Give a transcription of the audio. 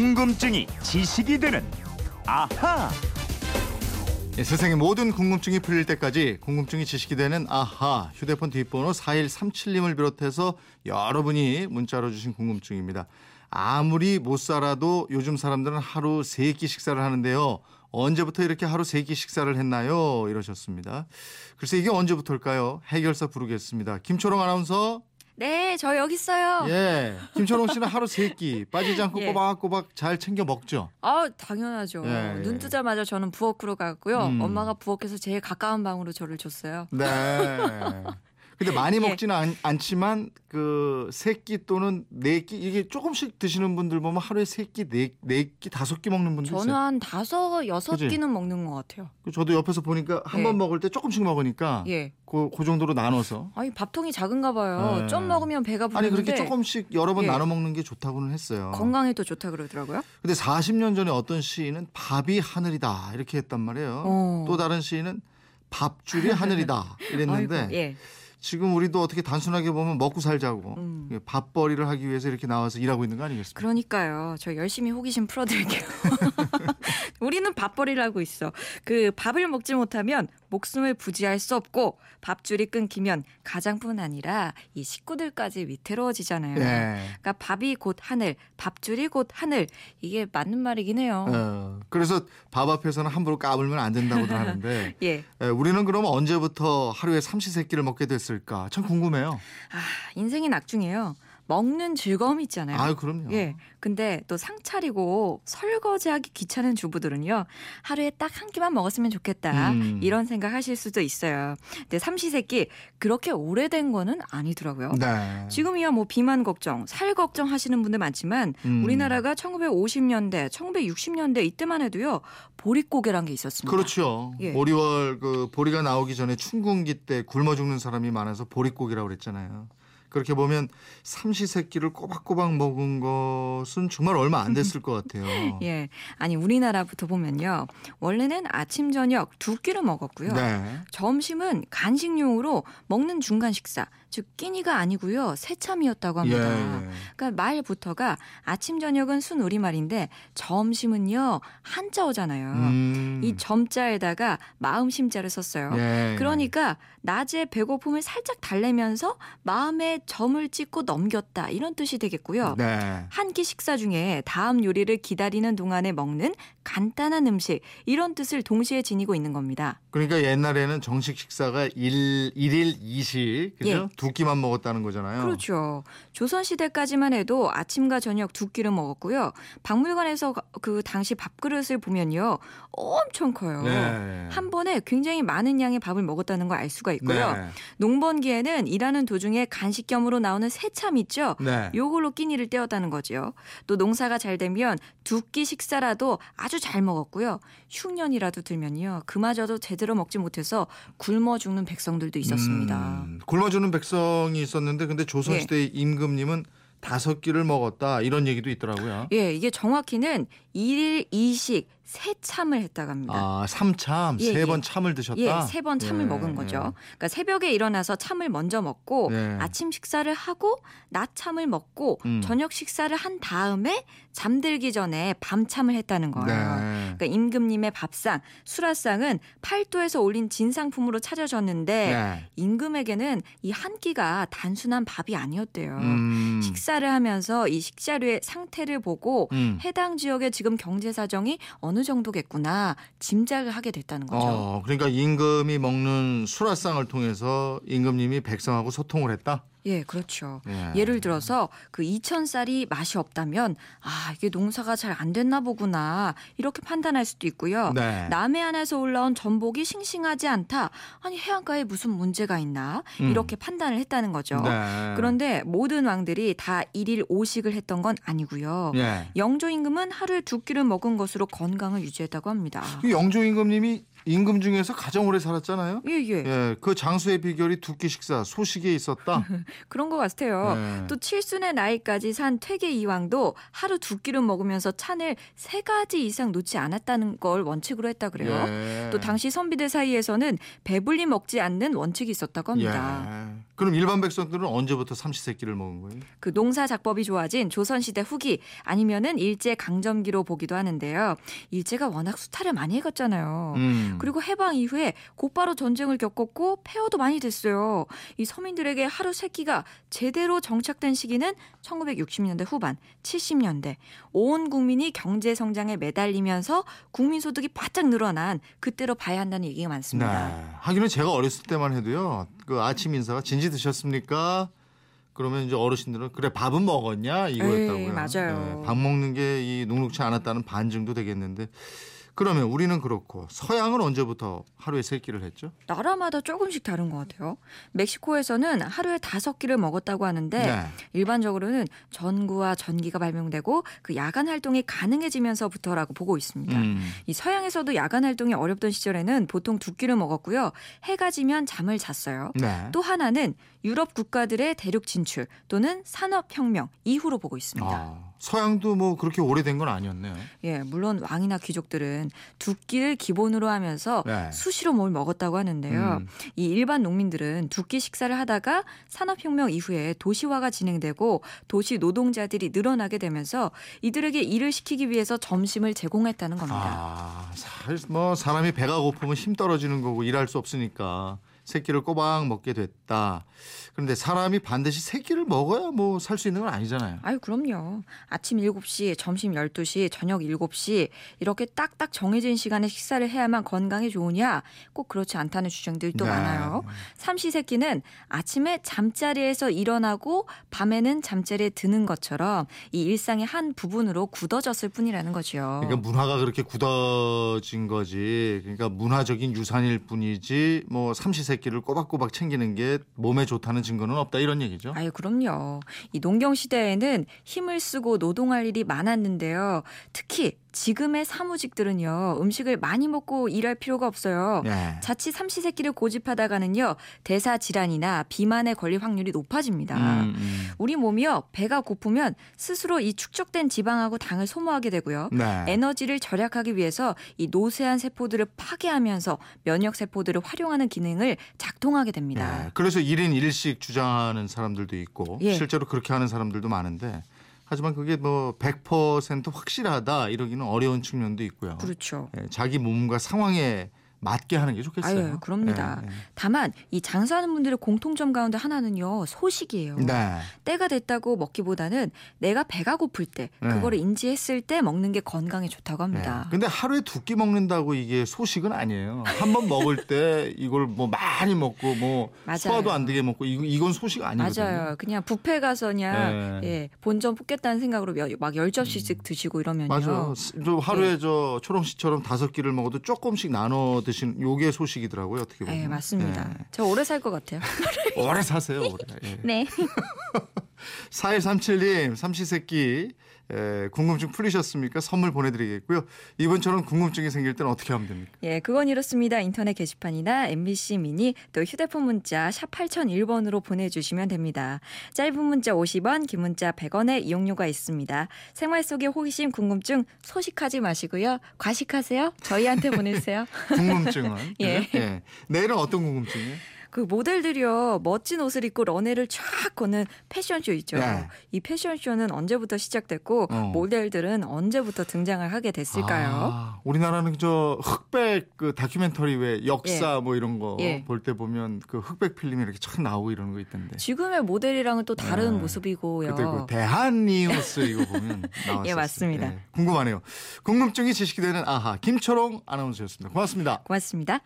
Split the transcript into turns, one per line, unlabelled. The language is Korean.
궁금증이 지식이 되는 아하.
예, 세상의 모든 궁금증이 풀릴 때까지 궁금증이 지식이 되는 아하 휴대폰 뒷번호 4137님을 비롯해서 여러분이 문자로 주신 궁금증입니다. 아무리 못 살아도 요즘 사람들은 하루 세 끼 식사를 하는데요. 언제부터 이렇게 하루 세 끼 식사를 했나요? 이러셨습니다. 글쎄 이게 언제부터일까요? 해결사 부르겠습니다. 김초롱 아나운서.
네, 저 여기 있어요.
예. 김초롱 씨는 하루 세 끼 빠지지 않고
예.
꼬박꼬박 잘 챙겨 먹죠.
아, 당연하죠.
예, 예.
눈 뜨자마자 저는 부엌으로 갔고요.
음.
엄마가 부엌에서 제일 가까운 방으로 저를 줬어요.
네. 근데 많이
예.
먹지는 않, 않지만 그 세 끼 또는 네 끼 이게 조금씩 드시는 분들 보면 하루에 세 끼, 네, 네 끼, 다섯 끼 먹는 분들
저는
있어요.
한 다섯, 여섯
그지?
끼는 먹는 것 같아요.
그 저도 옆에서 보니까 한
예.
번 먹을 때 조금씩 먹으니까
예.
그, 그 정도로 나눠서
아니, 밥통이 작은가 봐요.
예.
좀 먹으면 배가
아니
부르는데
그렇게 조금씩 여러 번
예.
나눠 먹는 게 좋다고는 했어요.
건강에도 좋다 그러더라고요.
근데 40년 전에 어떤 시인은 밥이 하늘이다 이렇게 했단 말이에요.
어.
또 다른 시인은 밥줄이 하늘이다 이랬는데
아이고, 예.
지금 우리도 어떻게 단순하게 보면 먹고 살자고
음.
예, 밥벌이를 하기 위해서 이렇게 나와서 일하고 있는 거 아니겠습니까?
그러니까요. 저 열심히 호기심 풀어드릴게요. 우리는 밥벌이를 하고 있어. 그 밥을 먹지 못하면 목숨을 부지할 수 없고 밥줄이 끊기면 가장뿐 아니라 이 식구들까지 위태로워지잖아요.
예.
그러니까 밥이 곧 하늘, 밥줄이 곧 하늘. 이게 맞는 말이긴 해요.
어, 그래서 밥 앞에서는 함부로 까불면 안 된다고들 하는데
예.
예, 우리는 그럼 언제부터 하루에 삼시세끼를 먹게 됐을까? 참 궁금해요.
아, 인생이 낙중이에요. 먹는 즐거움이 있잖아요.
아유 그럼요.
예. 근데 또 상 차리고 설거지하기 귀찮은 주부들은요. 하루에 딱 한 끼만 먹었으면 좋겠다.
음.
이런 생각 하실 수도 있어요. 근데 삼시세끼 그렇게 오래된 거는 아니더라고요.
네.
지금이야 뭐 비만 걱정, 살 걱정 하시는 분들 많지만
음.
우리나라가 1950년대, 1960년대 이때만 해도요. 보릿고개란 게 있었습니다.
그렇죠.
예.
보리월 그 보리가 나오기 전에 춘궁기 때 굶어 죽는 사람이 많아서 보릿고기라고 그랬잖아요. 그렇게 보면 삼시세끼를 꼬박꼬박 먹은 것은 정말 얼마 안 됐을 것 같아요.
예. 아니 우리나라부터 보면요. 원래는 아침 저녁 두 끼를 먹었고요.
네.
점심은 간식용으로 먹는 중간 식사, 즉 끼니가 아니고요. 새참이었다고 합니다.
예.
그러니까 말부터가 아침 저녁은 순 우리말인데 점심은요 한자어잖아요.
음.
이 점자에다가 마음 심자를 썼어요.
예.
그러니까 낮에 배고픔을 살짝 달래면서 마음에 점을 찍고 넘겼다 이런 뜻이 되겠고요.
네.
한끼 식사 중에 다음 요리를 기다리는 동안에 먹는 간단한 음식 이런 뜻을 동시에 지니고 있는 겁니다.
그러니까 옛날에는 정식 식사가 일, 일일 이식, 그죠?
예.
두 끼만 먹었다는 거잖아요.
그렇죠. 조선 시대까지만 해도 아침과 저녁 두 끼를 먹었고요. 박물관에서 그 당시 밥그릇을 보면요. 엄청 커요.
네.
한 번에 굉장히 많은 양의 밥을 먹었다는 걸 알 수가 있고요.
네.
농번기에는 일하는 도중에 간식 겸으로 나오는 새참 있죠.
네.
요걸로 끼니를 때웠다는 거죠. 또 농사가 잘 되면 두 끼 식사라도 아주 잘 먹었고요. 흉년이라도 들면요. 그마저도 제대로 먹지 못해서 굶어 죽는 백성들도 있었습니다.
음, 굶어 주는 백성 이 있었는데 근데 조선시대 의 임금님은 다섯 끼를 먹었다 이런 얘기도 있더라고요.
예, 이게 정확히는 일일 이식 세 참을 했다고 합니다.
아, 삼참
예,
세
예.
번 참을 드셨다.
예, 세 번 참을
예,
먹은 거죠.
예.
그러니까 새벽에 일어나서 참을 먼저 먹고
네.
아침 식사를 하고 낮 참을 먹고
음.
저녁 식사를 한 다음에 잠들기 전에 밤 참을 했다는 거예요.
네.
그러니까 임금님의 밥상, 수라상은 팔도에서 올린 진상품으로 찾아졌는데
네.
임금에게는 이 한 끼가 단순한 밥이 아니었대요.
음.
식사를 하면서 이 식자료의 상태를 보고
음.
해당 지역의 지금 경제 사정이 어느 정도겠구나 짐작을 하게 됐다는 거죠.
어, 그러니까 임금이 먹는 수라상을 통해서 임금님이 백성하고 소통을 했다.
예, 그렇죠.
예.
예를 들어서 그 이천 쌀이 맛이 없다면 아 이게 농사가 잘 안 됐나 보구나 이렇게 판단할 수도 있고요.
네.
남해안에서 올라온 전복이 싱싱하지 않다. 아니 해안가에 무슨 문제가 있나
음.
이렇게 판단을 했다는 거죠.
네.
그런데 모든 왕들이 다 일일 오식을 했던 건 아니고요.
예.
영조 임금은 하루에 두 끼를 먹은 것으로 건강을 유지했다고 합니다.
이 영조 임금님이 임금 중에서 가장 오래 살았잖아요.
예, 예.
예, 그 장수의 비결이 두 끼 식사 소식에 있었다.
그런 것 같아요.
네.
또 칠순의 나이까지 산 퇴계 이왕도 하루 두 끼를 먹으면서 찬을 세 가지 이상 놓지 않았다는 걸 원칙으로 했다 그래요.
예.
또 당시 선비들 사이에서는 배불리 먹지 않는 원칙이 있었다고 합니다.
예. 그럼 일반 백성들은 언제부터 삼시세끼를 먹은 거예요?
그 농사 작법이 좋아진 조선시대 후기 아니면은 일제 강점기로 보기도 하는데요. 일제가 워낙 수탈을 많이 해갔잖아요.
음.
그리고 해방 이후에 곧바로 전쟁을 겪었고 폐허도 많이 됐어요. 이 서민들에게 하루 세끼 가 제대로 정착된 시기는 1960년대 후반, 70년대. 온 국민이 경제 성장에 매달리면서 국민 소득이 바짝 늘어난 그때로 봐야 한다는 얘기가 많습니다.
네. 하기는 제가 어렸을 때만 해도요. 그 아침 인사가 진지 드셨습니까? 그러면 이제 어르신들은 그래 밥은 먹었냐 이거였다고요.
에이, 맞아요.
밥 먹는 게 이 녹록치 않았다는 반증도 되겠는데 그러면 우리는 그렇고 서양은 언제부터 하루에 세 끼를 했죠?
나라마다 조금씩 다른 것 같아요. 멕시코에서는 하루에 다섯 끼를 먹었다고 하는데
네.
일반적으로는 전구와 전기가 발명되고 그 야간 활동이 가능해지면서부터라고 보고 있습니다.
음.
이 서양에서도 야간 활동이 어렵던 시절에는 보통 두 끼를 먹었고요. 해가 지면 잠을 잤어요.
네.
또 하나는 유럽 국가들의 대륙 진출 또는 산업 혁명 이후로 보고 있습니다.
아, 서양도 뭐 그렇게 오래된 건 아니었네요.
예, 물론 왕이나 귀족들은 두 끼를 기본으로 하면서
네.
수시로 뭘 먹었다고 하는데요.
음.
이 일반 농민들은 두 끼 식사를 하다가 산업혁명 이후에 도시화가 진행되고 도시 노동자들이 늘어나게 되면서 이들에게 일을 시키기 위해서 점심을 제공했다는 겁니다.
아, 사- 뭐 사람이 배가 고프면 힘 떨어지는 거고 일할 수 없으니까 새끼를 꼬박 먹게 됐다. 그런데 사람이 반드시 새끼를 먹어야 뭐 살 수 있는 건 아니잖아요.
아유, 그럼요. 아침 7시, 점심 12시, 저녁 7시 이렇게 딱딱 정해진 시간에 식사를 해야만 건강에 좋으냐? 꼭 그렇지 않다는 주장들도
네.
많아요. 삼시세끼는 아침에 잠자리에서 일어나고 밤에는 잠자리에 드는 것처럼 이 일상의 한 부분으로 굳어졌을 뿐이라는 거죠.
그러니까 문화가 그렇게 굳어진 거지. 그러니까 문화적인 유산일 뿐이지 뭐 삼시 세 끼를 꼬박꼬박 챙기는 게 몸에 좋다는 증거는 없다 이런 얘기죠.
아유, 그럼요. 이 농경 시대에는 힘을 쓰고 노동할 일이 많았는데요. 특히 지금의 사무직들은요, 음식을 많이 먹고 일할 필요가 없어요.
네.
자칫 삼시세끼를 고집하다가는요, 대사 질환이나 비만에 걸릴 확률이 높아집니다.
음, 음.
우리 몸이요, 배가 고프면 스스로 이 축적된 지방하고 당을 소모하게 되고요.
네.
에너지를 절약하기 위해서 이 노쇠한 세포들을 파괴하면서 면역 세포들을 활용하는 기능을 작동하게 됩니다.
예, 그래서 1인 1식 주장하는 사람들도 있고
예.
실제로 그렇게 하는 사람들도 많은데 하지만 그게 뭐 100% 확실하다 이러기는 어려운 측면도 있고요.
그렇죠.
예, 자기 몸과 상황에 맞게 하는 게 좋겠어요.
아유, 그럽니다.
예,
다만 이 장사하는 분들의 공통점 가운데 하나는요 소식이에요.
예. 네.
때가 됐다고 먹기보다는 내가 배가 고플 때
네.
그거를 인지했을 때 먹는 게 건강에 좋다고
네.
합니다.
근데 하루에 두 끼 먹는다고 이게 소식은 아니에요. 한 번 먹을 때 이걸 뭐 많이 먹고 뭐
맞아요.
소화도 안 되게 먹고 이거 이건 소식 아니거든요.
맞아요. 그냥 뷔페 가서냐
네.
예, 본전 뽑겠다는 생각으로 몇- 막열 접시씩 드시고 이러면요.
맞아요. 저 하루에
네.
저 초롱 씨처럼 다섯 끼를 먹어도 조금씩 나눠 드시는 요게 소식이더라고요. 어떻게 보면.
예, 맞습니다.
네.
저 오래 살 것 같아요.
오래 사세요, 오래. 예.
네.
4137님, 삼시세끼 에, 궁금증 풀리셨습니까? 선물 보내드리겠고요. 이번처럼 궁금증이 생길 때는 어떻게 하면 됩니까?
예, 그건 이렇습니다. 인터넷 게시판이나 MBC 미니 또 휴대폰 문자 샵 8001번으로 보내주시면 됩니다. 짧은 문자 50원, 긴 문자 100원의 이용료가 있습니다. 생활 속의 호기심, 궁금증 소식하지 마시고요. 과식하세요. 저희한테 보내세요.
궁금증은.
예.
예. 내일은 어떤 궁금증이에요?
그 모델들이요 멋진 옷을 입고 런웨이를 쫙 거는 패션쇼 있죠.
네.
이 패션쇼는 언제부터 시작됐고
어.
모델들은 언제부터 등장을 하게 됐을까요?
아, 우리나라는 저 흑백 그 다큐멘터리 왜 역사 뭐 이런 거
예.
볼때 보면 그 흑백 필름이 이렇게 촥 나오고 이러는 거 있던데.
지금의 모델이랑은 또 다른
네.
모습이고요.
그때 그 대한니우스 이거 보면 나왔었어요.
예, 맞습니다.
궁금하네요. 궁금증이 지식이 되는 아하 김초롱 아나운서였습니다. 고맙습니다.
고맙습니다.